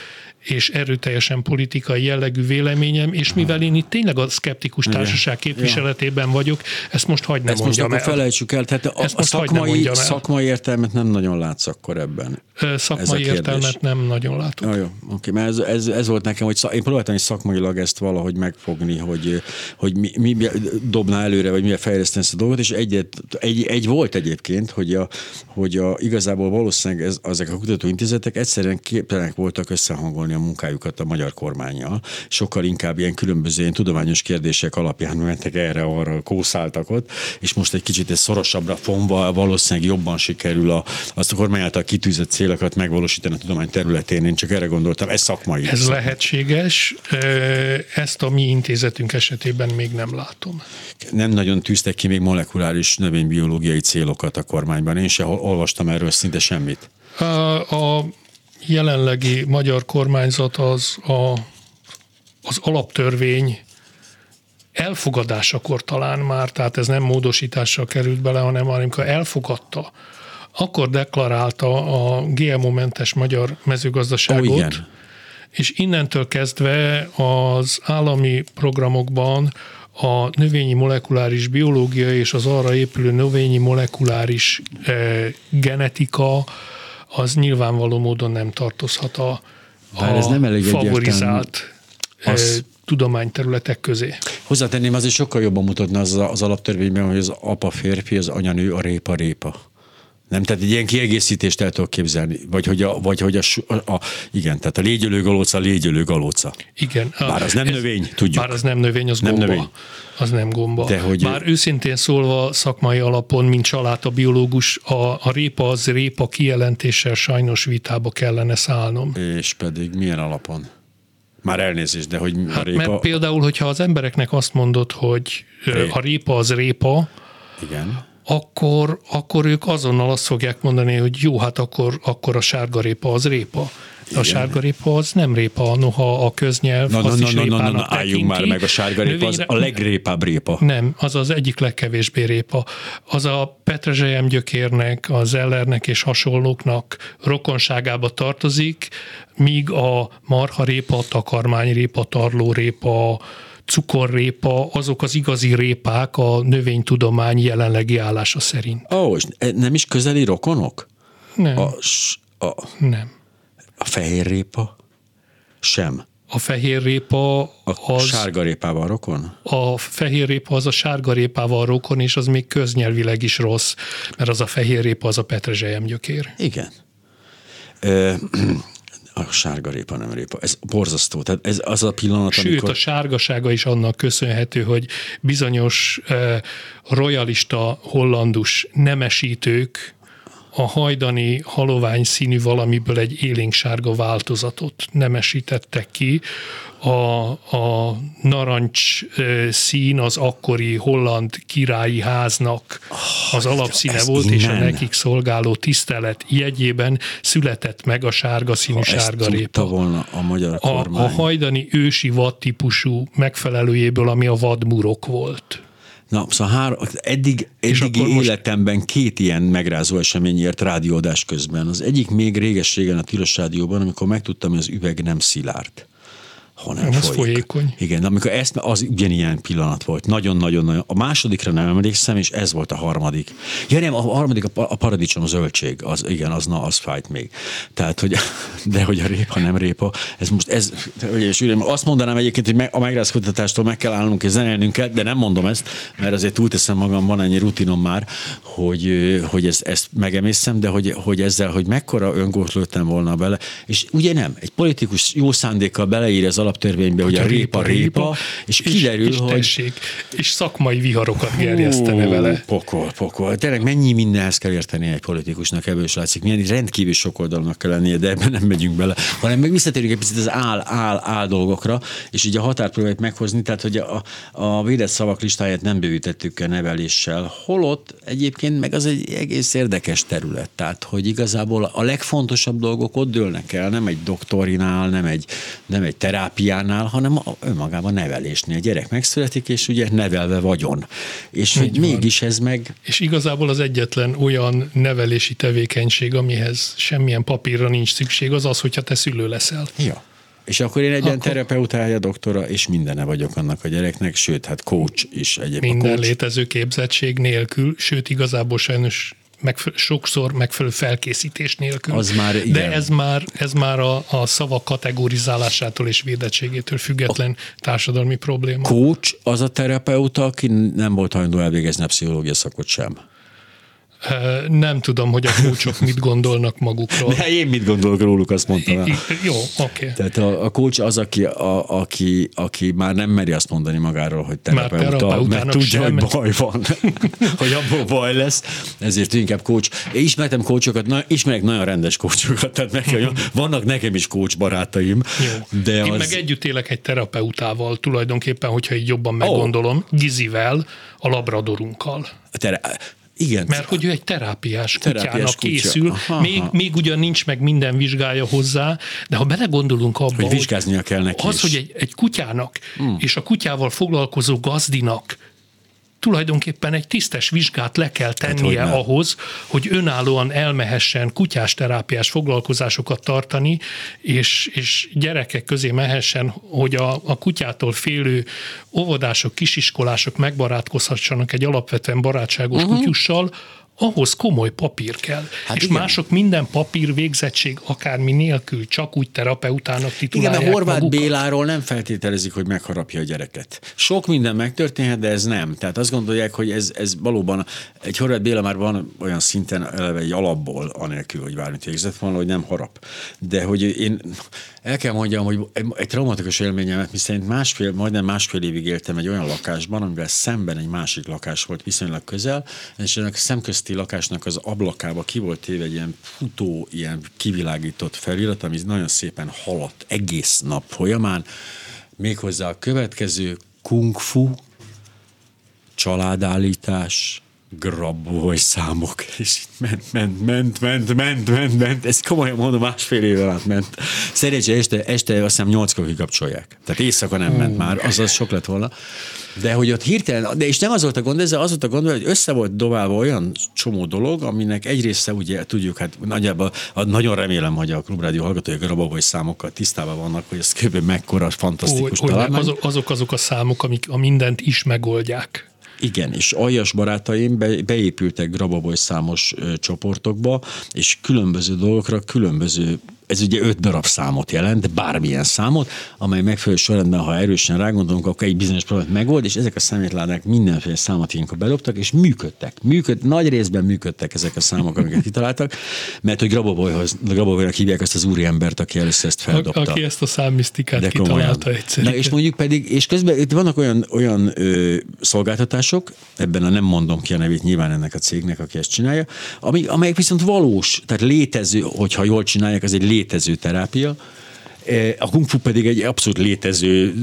és erőteljesen politikai jellegű véleményem, és mivel én itt tényleg a szkeptikus társaság képviseletében vagyok, ezt most hagyd ne ezt mondjam most el. felejtsük el, tehát a, a szakmai, szakmai értelmet nem nagyon látsz akkor ebben. Szakmai értelmet nem nagyon látok. Jó, jó, oké, mert ez, ez, ez, volt nekem, hogy én próbáltam is szakmailag ezt valahogy megfogni, hogy, hogy mi, mi dobná előre, vagy milyen fejleszteni ezt a dolgot, és egy, egy, egy volt egyébként, hogy, a, hogy a, igazából valószínűleg ez, ezek a kutatóintézetek egyszerűen képtelenek voltak összehangolni a munkájukat a magyar kormányjal. Sokkal inkább ilyen különböző ilyen tudományos kérdések alapján mentek erre, arra kószáltak ott, és most egy kicsit ez szorosabbra fonva valószínűleg jobban sikerül a, azt a kormány által kitűzött célokat megvalósítani a tudomány területén. Én csak erre gondoltam, ez szakmai. Ez lehetséges, ezt a mi intézetünk esetében még nem látom. Nem nagyon tűztek ki még molekuláris növénybiológiai célokat a kormányban. Én se olvastam erről szinte semmit. A, a jelenlegi magyar kormányzat az a, az alaptörvény elfogadásakor talán már, tehát ez nem módosítással került bele, hanem amikor elfogadta, akkor deklarálta a GMO-mentes magyar mezőgazdaságot, oh, igen. és innentől kezdve az állami programokban a növényi molekuláris biológia és az arra épülő növényi molekuláris eh, genetika az nyilvánvaló módon nem tartozhat a, a ez nem elég favorizált az, tudományterületek közé. Hozzátenném, azért sokkal jobban mutatna az, az alaptörvényben, hogy az apa férfi, az anya nő, a répa répa. Nem, tehát egy ilyen kiegészítést el tudok képzelni. Vagy hogy a, vagy hogy a, a, a igen, tehát a légyölő galóca, légyölő galóca. Igen. Bár az nem ez, növény, tudjuk. Bár az nem növény, az nem gomba. Növény. Az nem gomba. De hogy Bár őszintén szólva szakmai alapon, mint család a biológus, a, a répa az répa kijelentéssel sajnos vitába kellene szállnom. És pedig milyen alapon? Már elnézést, de hogy hát, a répa... Mert például, hogyha az embereknek azt mondod, hogy Ré... a répa az répa, Igen akkor, akkor ők azonnal azt fogják mondani, hogy jó, hát akkor, akkor a sárgarépa az répa. De a sárgarépa az nem répa, noha a köznyelv na, az na, is na, na, na, na, álljunk már meg, a sárgarépa az a legrépább répa. Nem, az az egyik legkevésbé répa. Az a petrezselyem gyökérnek, az ellernek és hasonlóknak rokonságába tartozik, míg a marharépa, takarmányrépa, tarlórépa, cukorrépa, azok az igazi répák a növénytudomány jelenlegi állása szerint. Ó, oh, és nem is közeli rokonok? Nem. A, a, nem. A fehér répa? Sem. A fehér répa az... A sárgarépával rokon? A fehér répa az a sárgarépával rokon, és az még köznyelvileg is rossz, mert az a fehér répa az a petrezselyem gyökér. Igen a sárga répa, nem répa. Ez borzasztó. Tehát ez az a pillanat, Sőt, amikor... a sárgasága is annak köszönhető, hogy bizonyos eh, royalista hollandus nemesítők a hajdani halovány színű valamiből egy élénksárga változatot nemesítettek ki, a, a narancs szín az akkori holland királyi háznak az alapszíne volt, innen. és a nekik szolgáló tisztelet jegyében született meg a sárga színű ha sárgarépa. volna a magyar a, a hajdani ősi vad típusú megfelelőjéből, ami a vadmurok volt. Na, szóval három, eddig, eddigi életemben most... két ilyen megrázó esemény ért rádiódás közben. Az egyik még réges-régen a Tilos Rádióban, amikor megtudtam, hogy az üveg nem szilárd hanem nem, folyik. folyékony. Igen, amikor ezt, az ugyanilyen pillanat volt. Nagyon-nagyon-nagyon. A másodikra nem emlékszem, és ez volt a harmadik. Ja nem, a harmadik a, paradicsom, zöldség, az, igen, az, na, az fájt még. Tehát, hogy, de hogy a répa nem répa, ez most, ez, és ürem, azt mondanám egyébként, hogy a megrázkutatástól meg kell állnunk és zenélnünk kell, de nem mondom ezt, mert azért túlteszem magam, van ennyi rutinom már, hogy, hogy ezt, ezt megemészem, de hogy, hogy ezzel, hogy mekkora öngót lőttem volna bele, és ugye nem, egy politikus jó szándékkal beleír ez alaptörvénybe, hogy a répa, répa, és kiderül, és, hogy... Tessék, és szakmai viharokat gerjesztene vele. Pokol, pokol. Tényleg mennyi mindenhez kell érteni egy politikusnak, ebből is látszik. Milyen rendkívül sok oldalnak kell lennie, de ebben nem megyünk bele. Hanem meg visszatérünk egy picit az áll, áll, áll dolgokra, és így a határt próbáljuk meghozni, tehát hogy a, a védett szavak listáját nem bővítettük el neveléssel. Holott egyébként meg az egy egész érdekes terület. Tehát, hogy igazából a legfontosabb dolgok ott dőlnek el, nem egy doktorinál, nem egy, nem egy terápia, terápiánál, hanem önmagában nevelésnél. A gyerek megszületik, és ugye nevelve vagyon. És hogy mégis ez meg... És igazából az egyetlen olyan nevelési tevékenység, amihez semmilyen papírra nincs szükség, az az, hogyha te szülő leszel. Ja. És akkor én egy ilyen terapeutája, doktora, és mindene vagyok annak a gyereknek, sőt, hát coach is egyébként. Minden coach. létező képzettség nélkül, sőt, igazából sajnos megfe- sokszor megfelelő felkészítés nélkül. Az már, igen. De ez már, ez már a, a szavak kategorizálásától és védettségétől független a társadalmi probléma. Coach az a terapeuta, aki nem volt hajlandó elvégezni a pszichológia szakot sem. Nem tudom, hogy a kócsok mit gondolnak magukról. De én mit gondolok róluk, azt mondtam. I, jó, oké. Okay. Tehát a, a coach az, aki, a, aki, aki már nem meri azt mondani magáról, hogy terapeuta, mert tudja, hogy baj van, hogy abból baj lesz, ezért inkább coach. Én ismertem coachokat, na, ismerek nagyon rendes coachokat, tehát meg, hogy vannak nekem is coach barátaim. Jó. De Én az... meg együtt élek egy terapeutával, tulajdonképpen, hogyha így jobban meggondolom, oh. Gizivel, a labradorunkkal. Tere- igen. Mert hogy ő egy terápiás, terápiás kutyának kutya. készül, aha, még, aha. még ugyan nincs meg minden vizsgája hozzá, de ha belegondolunk abba, hogy vizsgáznia kell neki az, is. hogy egy, egy kutyának hmm. és a kutyával foglalkozó gazdinak tulajdonképpen egy tisztes vizsgát le kell hát, tennie hát, hogy ahhoz, hogy önállóan elmehessen kutyás terápiás foglalkozásokat tartani, és, és gyerekek közé mehessen, hogy a, a kutyától félő óvodások, kisiskolások megbarátkozhassanak egy alapvetően barátságos uh-huh. kutyussal, ahhoz komoly papír kell. Hát és igen. mások minden papír végzettség akármi nélkül csak úgy terapeutának titulálják Igen, mert Horváth magukat. Béláról nem feltételezik, hogy megharapja a gyereket. Sok minden megtörténhet, de ez nem. Tehát azt gondolják, hogy ez, ez valóban egy Horváth Béla már van olyan szinten eleve egy alapból, anélkül, hogy bármit végzett volna, hogy nem harap. De hogy én el kell mondjam, hogy egy traumatikus élményemet, miszerint másfél, majdnem másfél évig éltem egy olyan lakásban, amivel szemben egy másik lakás volt viszonylag közel, és ennek a szemközti lakásnak az ablakába ki volt téve egy ilyen futó, ilyen kivilágított felirat, ami nagyon szépen haladt egész nap folyamán, méghozzá a következő kung fu, családállítás, grabboly számok, és ment, ment, ment, ment, ment, ment, ment, ez komolyan mondom, másfél éve át ment. Szerencsé este, este azt hiszem nyolckor kikapcsolják. Tehát éjszaka nem ment már, az az sok lett volna. De hogy ott hirtelen, de és nem az volt a gond, ezzel az volt a gond, hogy össze volt dobálva olyan csomó dolog, aminek egy része ugye tudjuk, hát nagyjából, nagyon remélem, hogy a klubrádió hallgatói a számokkal tisztában vannak, hogy ez kb. mekkora fantasztikus hogy, találmány. Azok, azok azok a számok, amik a mindent is megoldják. Igen, és aljas barátaim be, beépültek Grababoly számos ö, csoportokba, és különböző dolgokra különböző ez ugye öt darab számot jelent, bármilyen számot, amely megfelelő sorrendben, ha erősen rágondolunk, akkor egy bizonyos problémát megold, és ezek a számítládák mindenféle számot ilyenkor bedobtak, és működtek. Működ, nagy részben működtek ezek a számok, amiket kitaláltak, mert hogy Grabobolyhoz, Grabobolynak hívják azt az úriembert, aki először ezt feldobta. A, aki ezt a számmisztikát De kitalálta egyszer. Na és mondjuk pedig, és közben itt vannak olyan, olyan ö, szolgáltatások, ebben a nem mondom ki a nevét nyilván ennek a cégnek, aki ezt csinálja, ami, amelyek viszont valós, tehát létező, hogyha jól csinálják, az egy létező terápia, e, a kung fu pedig egy abszolút létező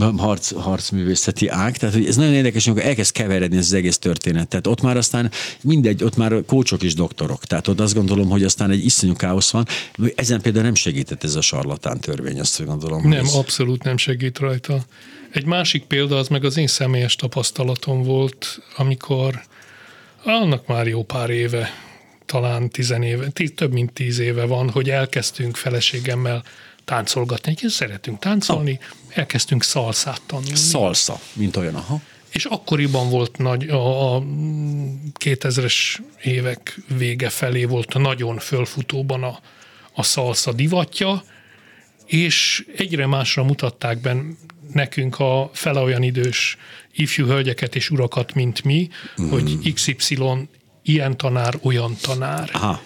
e, harc, harcművészeti ág, tehát hogy ez nagyon érdekes, amikor elkezd keveredni ez az egész történet. Tehát ott már aztán mindegy, ott már kócsok is doktorok. Tehát ott azt gondolom, hogy aztán egy iszonyú káosz van. Ezen például nem segített ez a sarlatán törvény, azt gondolom. Nem, ez... abszolút nem segít rajta. Egy másik példa az meg az én személyes tapasztalatom volt, amikor annak már jó pár éve talán tizenéve, tíz, több mint tíz éve van, hogy elkezdtünk feleségemmel táncolgatni. Egyébként szeretünk táncolni, ah. elkezdtünk szalszát tanulni. Szalsza, mint olyan, aha. És akkoriban volt nagy, a, a 2000-es évek vége felé volt nagyon fölfutóban a, a szalsza divatja, és egyre másra mutatták ben nekünk a fele olyan idős ifjú hölgyeket és urakat, mint mi, mm. hogy XY ilyen tanár, olyan tanár. Aha.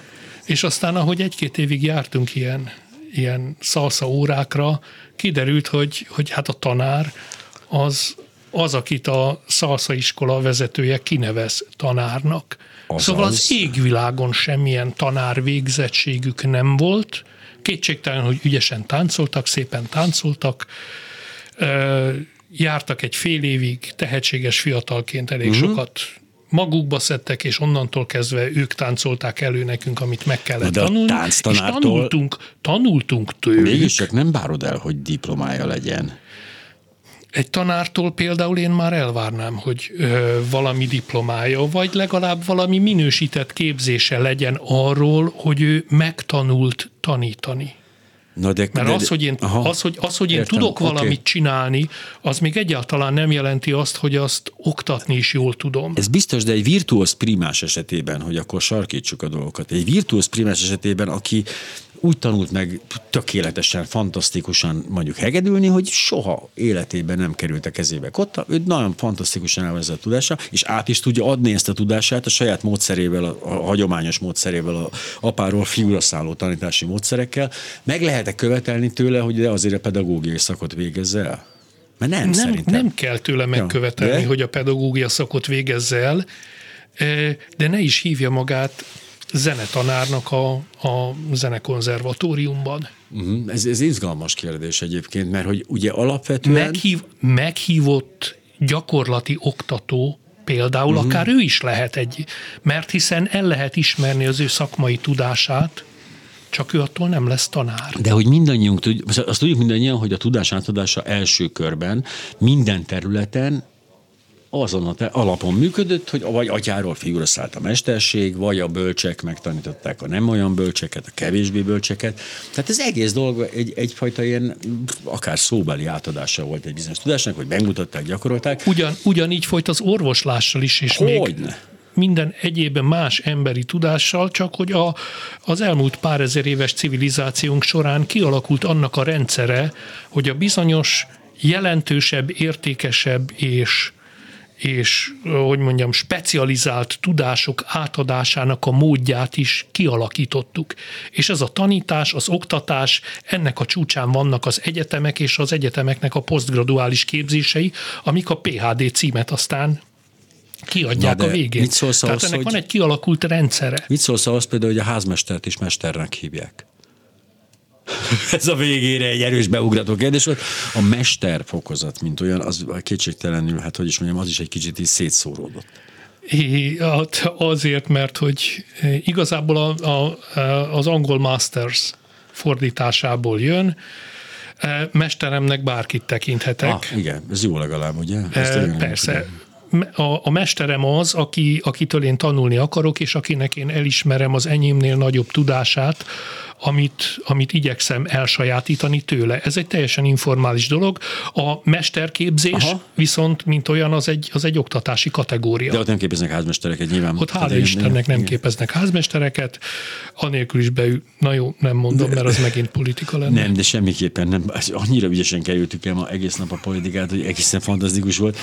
És aztán, ahogy egy-két évig jártunk ilyen, ilyen szalsza órákra, kiderült, hogy, hogy hát a tanár az, az, akit a szalsza iskola vezetője kinevez tanárnak. Azaz. Szóval az égvilágon semmilyen tanár végzettségük nem volt. Kétségtelen, hogy ügyesen táncoltak, szépen táncoltak, jártak egy fél évig, tehetséges fiatalként elég uh-huh. sokat magukba szedtek, és onnantól kezdve ők táncolták elő nekünk, amit meg kellett De tanulni. És tanultunk, tanultunk tőlük. Mégis csak nem bárod el, hogy diplomája legyen. Egy tanártól például én már elvárnám, hogy ö, valami diplomája, vagy legalább valami minősített képzése legyen arról, hogy ő megtanult tanítani. Na de, Mert de, az, hogy én, az, hogy, az, hogy én értem, tudok okay. valamit csinálni, az még egyáltalán nem jelenti azt, hogy azt oktatni is jól tudom. Ez biztos, de egy virtuóz primás esetében, hogy akkor sarkítsuk a dolgokat, egy virtuóz primás esetében, aki úgy tanult meg tökéletesen, fantasztikusan mondjuk hegedülni, hogy soha életében nem került a kezébe kotta. Ő nagyon fantasztikusan elvezett a tudása, és át is tudja adni ezt a tudását a saját módszerével, a, a hagyományos módszerével, a apáról fiúra szálló tanítási módszerekkel. Meg lehet-e követelni tőle, hogy de azért a pedagógiai szakot végezze el? Mert nem, nem, szerintem. nem kell tőle megkövetelni, ja, hogy a pedagógia szakot végezze el, de ne is hívja magát zenetanárnak a, a zenekonzervatóriumban. Uh-huh. Ez, ez izgalmas kérdés egyébként, mert hogy ugye alapvetően... Meghív, meghívott gyakorlati oktató például uh-huh. akár ő is lehet egy, mert hiszen el lehet ismerni az ő szakmai tudását, csak ő attól nem lesz tanár. De hogy mindannyiunk, azt tudjuk mindannyian, hogy a tudás átadása első körben minden területen azon a alapon működött, hogy vagy atyáról fiúra szállt a mesterség, vagy a bölcsek megtanították a nem olyan bölcseket, a kevésbé bölcseket. Tehát ez egész dolog egy, egyfajta ilyen akár szóbeli átadása volt egy bizonyos tudásnak, hogy megmutatták, gyakorolták. Ugyan, ugyanígy folyt az orvoslással is, és Hogyne. még minden egyéb más emberi tudással, csak hogy a, az elmúlt pár ezer éves civilizációnk során kialakult annak a rendszere, hogy a bizonyos jelentősebb, értékesebb és és, hogy mondjam, specializált tudások átadásának a módját is kialakítottuk. És ez a tanítás, az oktatás, ennek a csúcsán vannak az egyetemek és az egyetemeknek a posztgraduális képzései, amik a PHD címet aztán kiadják a végén. Mit szólsz Tehát ahhoz, ennek hogy... van egy kialakult rendszere. Mit szólsz ahhoz például, hogy a házmestert is mesternek hívják? Ez a végére egy erős beugrató kérdés volt. A mester fokozat, mint olyan, az kétségtelenül, hát hogy is mondjam, az is egy kicsit így szétszóródott. É, hát azért, mert hogy igazából a, a, az angol masters fordításából jön, mesteremnek bárkit tekinthetek. Ah, igen, ez jó legalább, ugye? Ezt e, persze. A, a mesterem az, aki, akitől én tanulni akarok, és akinek én elismerem az enyémnél nagyobb tudását, amit, amit igyekszem elsajátítani tőle. Ez egy teljesen informális dolog. A mesterképzés Aha. viszont, mint olyan, az egy, az egy oktatási kategória. De ott nem képeznek házmestereket nyilván. Ott hála Istennek nem képeznek házmestereket, anélkül is beül, na jó, nem mondom, mert az megint politika lenne. Nem, de semmiképpen nem. Annyira ügyesen kerültük el ma egész nap a politikát, hogy egészen fantasztikus volt.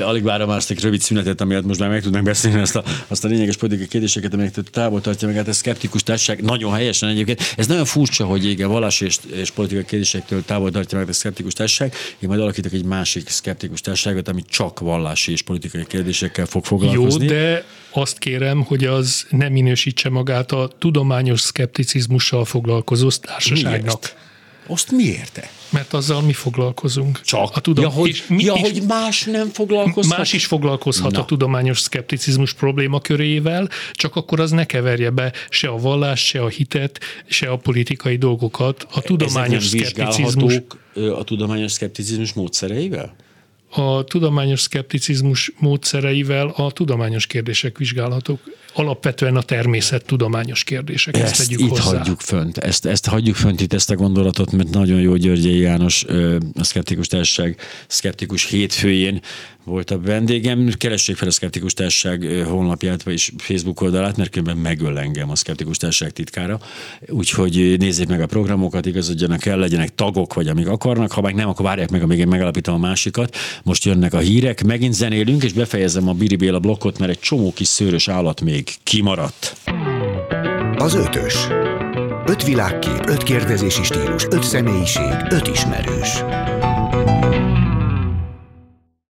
Alig várom azt egy rövid szünetet, amiatt most már meg tudnak beszélni azt a, azt a lényeges politikai kérdéseket, amelyeket távol tartja meg. Hát ez szkeptikus társaság nagyon helyesen egyébként. Ez nagyon furcsa, hogy igen, vallás és, és politikai kérdésektől távol tartja meg a szkeptikus társaság. Én majd alakítok egy másik szkeptikus társaságot, ami csak vallási és politikai kérdésekkel fog foglalkozni. Jó, de azt kérem, hogy az nem minősítse magát a tudományos szkepticizmussal foglalkozó társaságnak. Miért? Azt miért? Mert azzal mi foglalkozunk. Csak. A tudom, ja, hogy, és mi ja, is, hogy más nem foglalkozhat? Más is foglalkozhat Na. a tudományos szkepticizmus probléma körével, csak akkor az ne keverje be se a vallás, se a hitet, se a politikai dolgokat. A tudományos szkepticizmus... a tudományos szkepticizmus módszereivel? a tudományos szkepticizmus módszereivel a tudományos kérdések vizsgálhatók. Alapvetően a természet tudományos kérdések. Ezt, ezt itt hozzá. hagyjuk fönt. Ezt, ezt hagyjuk fönt itt ezt a gondolatot, mert nagyon jó Györgyei János, a Szkeptikus Társaság Szkeptikus hétfőjén volt a vendégem. Keressék fel a Szkeptikus Társaság honlapját, vagy Facebook oldalát, mert különben megöl engem a Szkeptikus Társaság titkára. Úgyhogy nézzék meg a programokat, igazodjanak el, legyenek tagok, vagy amíg akarnak. Ha meg nem, akkor várják meg, amíg én megalapítom a másikat. Most jönnek a hírek, megint zenélünk, és befejezem a Biri Béla blokkot, mert egy csomó kis szőrös állat még kimaradt. Az ötös. Öt világkép, öt kérdezési stílus, öt személyiség, öt ismerős.